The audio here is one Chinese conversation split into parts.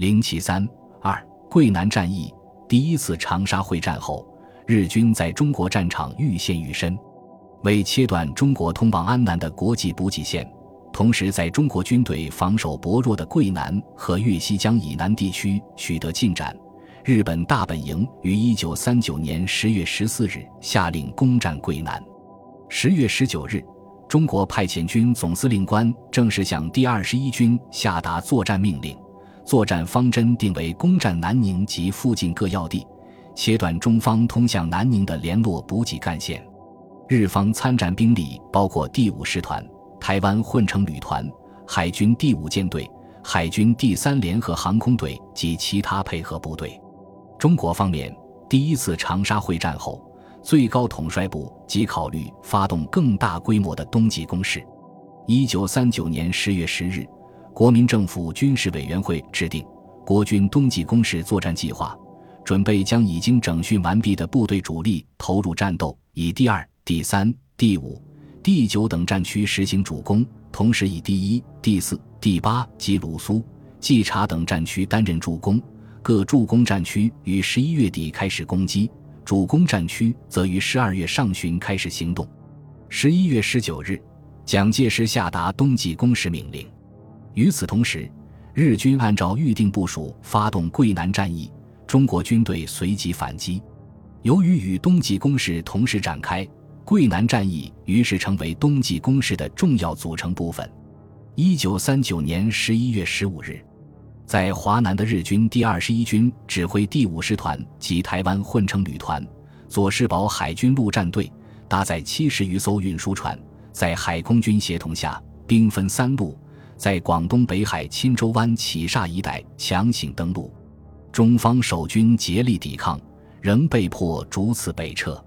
零七三二桂南战役第一次长沙会战后，日军在中国战场愈陷愈深，为切断中国通往安南的国际补给线，同时在中国军队防守薄弱的桂南和粤西江以南地区取得进展。日本大本营于一九三九年十月十四日下令攻占桂南。十月十九日，中国派遣军总司令官正式向第二十一军下达作战命令，作战方针定为攻占南宁及附近各要地，切断中方通向南宁的联络补给干线。日方参战兵力包括第五师团、台湾混成旅团、海军第五舰队、海军第三联合航空队及其他配合部队。中国方面第一次长沙会战后，最高统帅部即考虑发动更大规模的冬季攻势。一九三九年十月十日，国民政府军事委员会制定国军冬季攻势作战计划，准备将已经整训完毕的部队主力投入战斗，以第二、第三、第五、第九等战区实行主攻，同时以第一、第四、第八及鲁苏、冀察等战区担任助攻。各助攻战区于十一月底开始攻击，主攻战区则于十二月上旬开始行动。十一月十九日，蒋介石下达冬季攻势命令。与此同时，日军按照预定部署发动桂南战役，中国军队随即反击。由于与冬季攻势同时展开，桂南战役于是成为冬季攻势的重要组成部分。一九三九年十一月十五日。在华南的日军第二十一军指挥第五师团及台湾混成旅团、佐世保海军陆战队搭载七十余艘运输船，在海空军协同下，兵分三路，在广东北海钦州湾起厦一带强行登陆。中方守军竭力抵抗，仍被迫逐次北撤。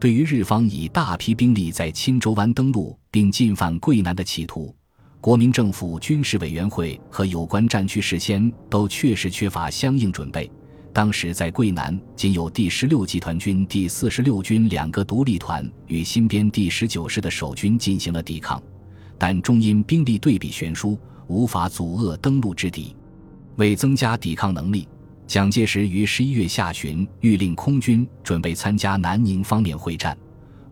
对于日方以大批兵力在钦州湾登陆并进犯桂南的企图，国民政府军事委员会和有关战区事先都确实缺乏相应准备。当时在桂南，仅有第十六集团军第四十六军两个独立团与新编第十九师的守军进行了抵抗，但终因兵力对比悬殊，无法阻遏登陆之敌。为增加抵抗能力，蒋介石于十一月下旬谕令空军准备参加南宁方面会战，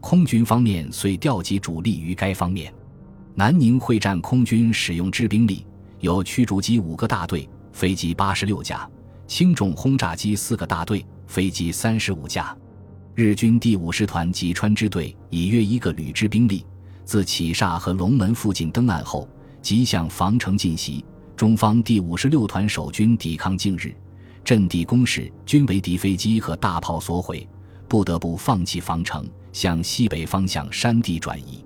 空军方面遂调集主力于该方面。南宁会战空军使用之兵力有驱逐机五个大队，飞机八十六架，轻重轰炸机四个大队，飞机三十五架。日军第五师团吉川支队以约一个旅之兵力，自起厦和龙门附近登岸后，即向防城进袭。中方第五十六团守军抵抗近日，阵地工事均为敌飞机和大炮所毁，不得不放弃防城，向西北方向山地转移。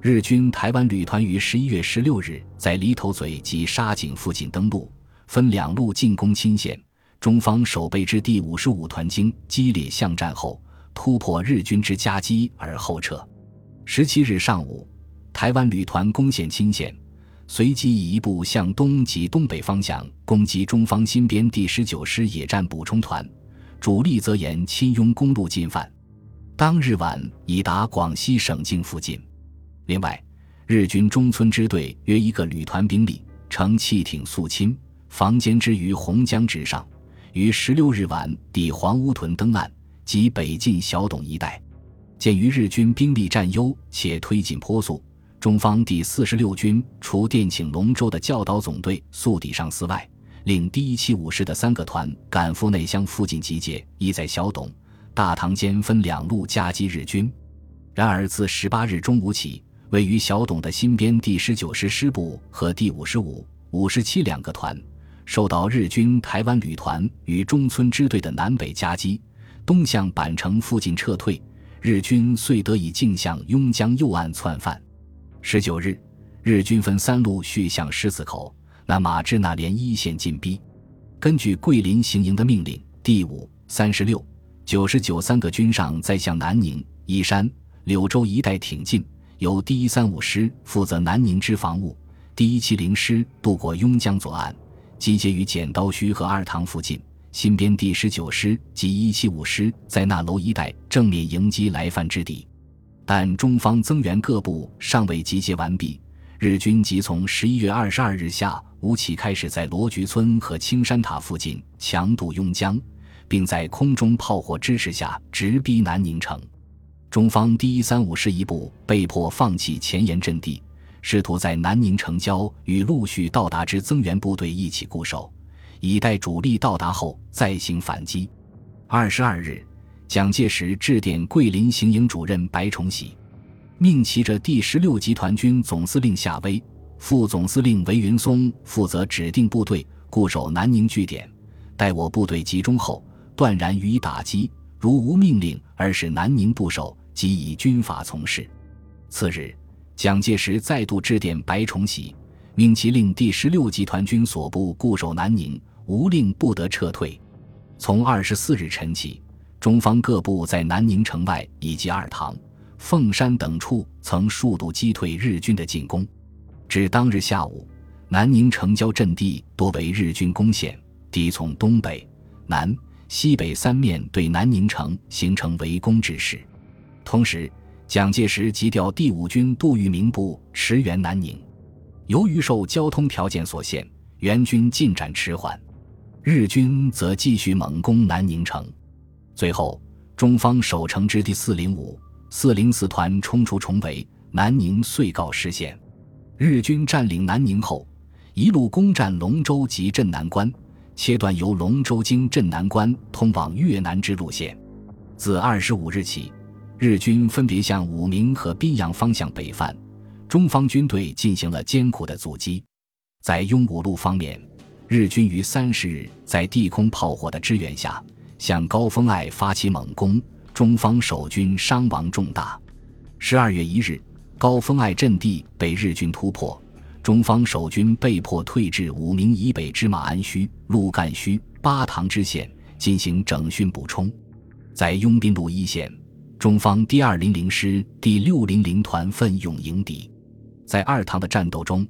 日军台湾旅团于十一月十六日在犁头嘴及沙井附近登陆，分两路进攻钦县。中方守备之第五十五团经激烈巷战后，突破日军之夹击而后撤。十七日上午，台湾旅团攻陷钦县，随即以一部向东及东北方向攻击中方新编第十九师野战补充团，主力则沿钦雍公路进犯。当日晚已达广西省境附近。另外，日军中村支队约一个旅团兵力乘汽艇肃清，防歼之于洪江之上，于十六日晚抵黄屋屯登岸及北进小董一带。鉴于日军兵力占优且推进颇速，中方第四十六军除电请龙州的教导总队速抵上司外，令第一七五师的三个团赶赴内乡附近集结，意在小董、大塘间分两路夹击日军。然而自十八日中午起，位于小董的新编第十九师师部和第五十五、五十七两个团，受到日军台湾旅团与中村支队的南北夹击，东向板城附近撤退，日军遂得以径向邕江右岸窜犯。十九日，日军分三路续向狮子口、那马至那连一线进逼。根据桂林行营的命令，第五、三十六、九十九三个军上再向南宁、宜山、柳州一带挺进。由第一三五师负责南宁之防务，第一七零师渡过邕江左岸，集结于剪刀墟和二塘附近。新编第十九师及一七五师在那楼一带正面迎击来犯之敌，但中方增援各部尚未集结完毕，日军即从十一月二十二日下午起开始在罗菊村和青山塔附近强渡邕江，并在空中炮火支持下直逼南宁城。中方第一三五师一部被迫放弃前沿阵地，试图在南宁城郊与陆续到达之增援部队一起固守，以待主力到达后再行反击。二十二日，蒋介石致电桂林行营主任白崇禧。命其着第十六集团军总司令夏威、副总司令韦云松负责指定部队固守南宁据点，待我部队集中后，断然予以打击。如无命令而使南宁不守，即以军法从事。次日，蒋介石再度致电白崇禧，命其令第十六集团军所部固守南宁，无令不得撤退。从二十四日晨起，中方各部在南宁城外以及二塘。凤山等处曾数度击退日军的进攻，至当日下午，南宁城郊阵地多为日军攻陷，敌从东北、南、西北三面对南宁城形成围攻之势。同时，蒋介石急调第五军杜聿明部驰援南宁，由于受交通条件所限，援军进展迟缓，日军则继续猛攻南宁城。最后，中方守城之第四零五。四零四团冲出重围，南宁遂告失陷。日军占领南宁后，一路攻占龙州及镇南关，切断由龙州经镇南关通往越南之路线。自二十五日起，日军分别向武鸣和宾阳方向北犯，中方军队进行了艰苦的阻击。在雍武路方面，日军于三十日在地空炮火的支援下，向高峰隘发起猛攻。中方守军伤亡重大。十二月一日，高峰隘阵地被日军突破，中方守军被迫退至武鸣以北之马鞍圩、鹿干圩、巴塘支线进行整训补充。在拥兵路一线，中方第二零零师第六零零团奋勇迎敌。在二塘的战斗中，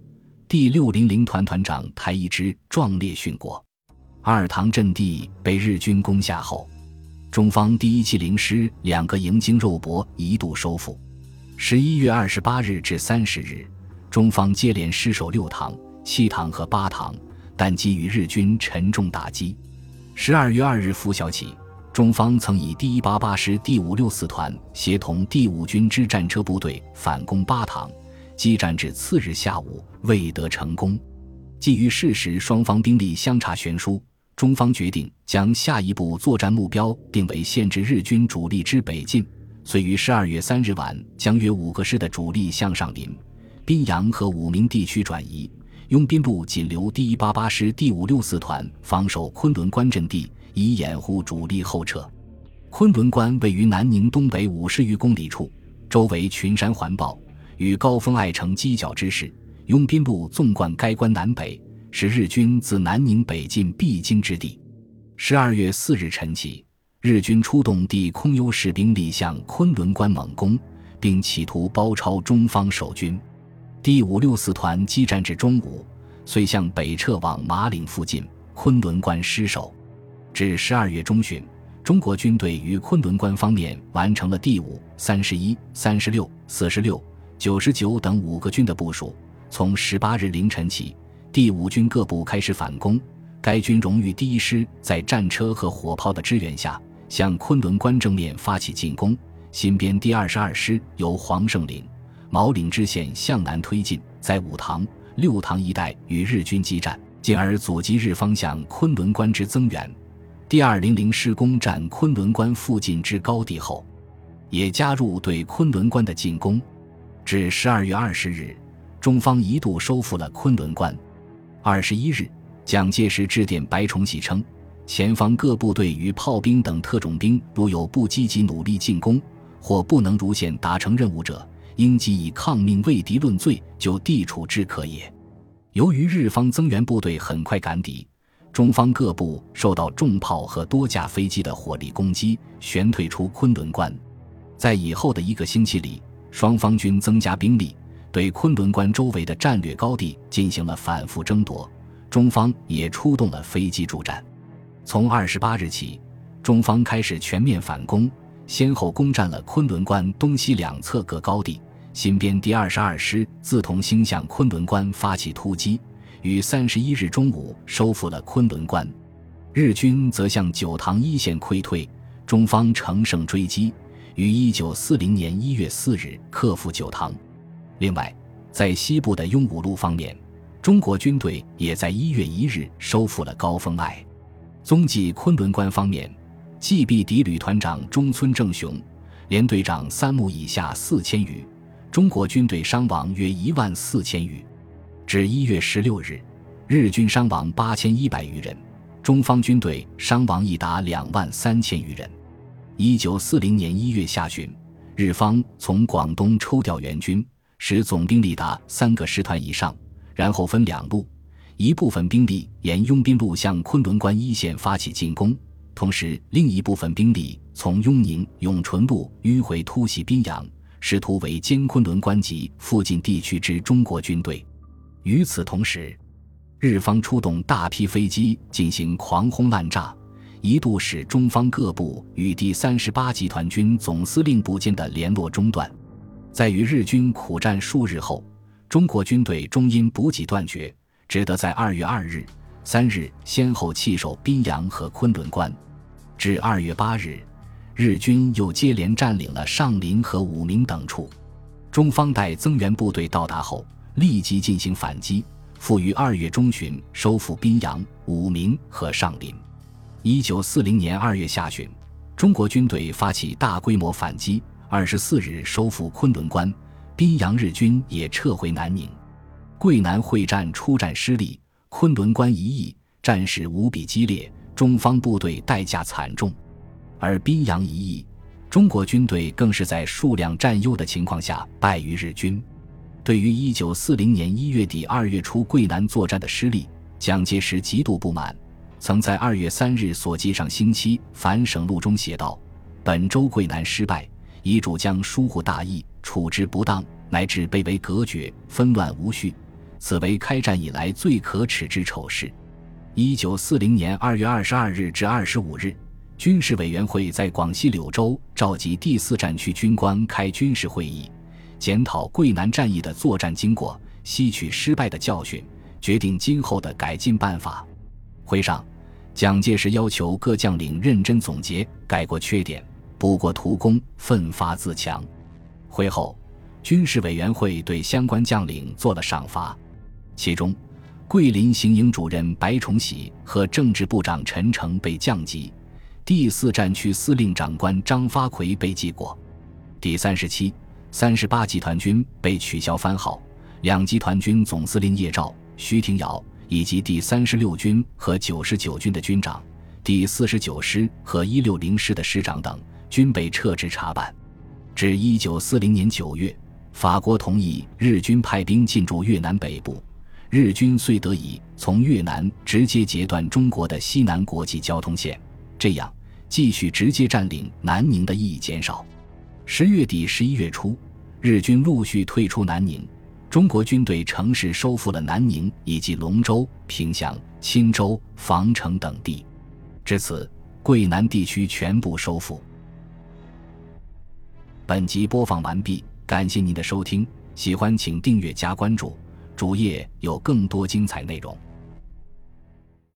第六零零团团长台一之壮烈殉国。二塘阵地被日军攻下后。中方第一七零师两个营经肉搏一度收复。十一月二十八日至三十日，中方接连失守六塘、七塘和八塘，但给予日军沉重打击。十二月二日拂晓起，中方曾以第一八八师第五六四团协同第五军之战车部队反攻八塘，激战至次日下午未得成功。基于事实双方兵力相差悬殊。中方决定将下一步作战目标定为限制日军主力之北进，遂于十二月三日晚将约五个师的主力向上林、宾阳和武鸣地区转移，拥兵部仅留第一八八师第五六四团防守昆仑关阵地，以掩护主力后撤。昆仑关位于南宁东北五十余公里处，周围群山环抱，与高峰爱成犄角之势，拥兵路纵贯该关南北。是日军自南宁北进必经之地。十二月四日晨起，日军出动地空优势兵力向昆仑关猛攻，并企图包抄中方守军。第五六四团激战至中午，遂向北撤往马岭附近，昆仑关失守。至十二月中旬，中国军队于昆仑关方面完成了第五、三十一、三十六、四十六、九十九等五个军的部署。从十八日凌晨起。第五军各部开始反攻，该军荣誉第一师在战车和火炮的支援下，向昆仑关正面发起进攻。新编第二十二师由黄胜岭、毛岭支线向南推进，在五塘、六塘一带与日军激战，进而阻击日方向昆仑关之增援。第二零零师攻占昆仑关附近之高地后，也加入对昆仑关的进攻。至十二月二十日，中方一度收复了昆仑关。二十一日，蒋介石致电白崇禧称，前方各部队与炮兵等特种兵如有不积极努力进攻，或不能如线达成任务者，应即以抗命为敌论罪，就地处之可也。由于日方增援部队很快赶抵，中方各部受到重炮和多架飞机的火力攻击，旋退出昆仑关。在以后的一个星期里，双方均增加兵力。对昆仑关周围的战略高地进行了反复争夺，中方也出动了飞机助战。从二十八日起，中方开始全面反攻，先后攻占了昆仑关东西两侧各高地，新编第二十二师自同兴向昆仑关发起突击，于三十一日中午收复了昆仑关。日军则向九塘一线溃退，中方乘胜追击，于一九四零年一月四日克复九塘。另外，在西部的雍武路方面，中国军队也在一月一日收复了高峰隘。踪迹昆仑关方面，继必敌旅团长中村正雄，连队长三木以下四千余。中国军队伤亡约一万四千余，至一月十六日，日军伤亡八千一百余人，中方军队伤亡已达两万三千余人。一九四零年一月下旬，日方从广东抽调援军，使总兵力达三个师团以上，然后分两路，一部分兵力沿拥兵路向昆仑关一线发起进攻，同时另一部分兵力从雍宁永淳路迂回突袭宾阳。试图围歼昆仑关及附近地区之中国军队。与此同时，日方出动大批飞机进行狂轰滥炸，一度使中方各部与第三十八集团军总司令部间的联络中断。在与日军苦战数日后，中国军队终因补给断绝，只得在二月二日、三日先后弃守宾阳和昆仑关。至二月八日。日军又接连占领了上林和武鸣等处，中方待增援部队到达后，立即进行反击，复于二月中旬收复宾阳、武鸣和上林。一九四零年二月下旬，中国军队发起大规模反击，二十四日收复昆仑关、宾阳，日军也撤回南宁。桂南会战初战失利，昆仑关一役战事无比激烈，中方部队代价惨重。而宾阳一役，中国军队更是在数量占优的情况下败于日军。对于一九四零年一月底二月初桂南作战的失利，蒋介石极度不满，曾在二月三日所记上星期反省录中写道：“本周桂南失败，遗主将疏忽大意，处置不当，乃至被为隔绝，纷乱无序，此为开战以来最可耻之丑事。”一九四零年二月二十二日至二十五日。军事委员会在广西柳州召集第四战区军官开军事会议，检讨桂南战役的作战经过，吸取失败的教训，决定今后的改进办法。会上，蒋介石要求各将领认真总结，改过缺点，补过图功，奋发自强。会后，军事委员会对相关将领做了赏罚，其中，桂林行营主任白崇禧和政治部长陈诚被降级。第四战区司令长官张发奎被记过，第三十七、三十八集团军被取消番号，两集团军总司令叶兆、徐廷瑶以及第三十六军和九十九军的军长、第四十九师和一六零师的师长等均被撤职查办。至一九四零年九月，法国同意日军派兵进驻越南北部，日军遂得以从越南直接截断中国的西南国际交通线。这样，继续直接占领南宁的意义减少。十月底、十一月初，日军陆续退出南宁，中国军队乘势收复了南宁以及龙州、平乡、钦州、防城等地。至此，桂南地区全部收复。本集播放完毕，感谢您的收听，喜欢请订阅加关注，主页有更多精彩内容。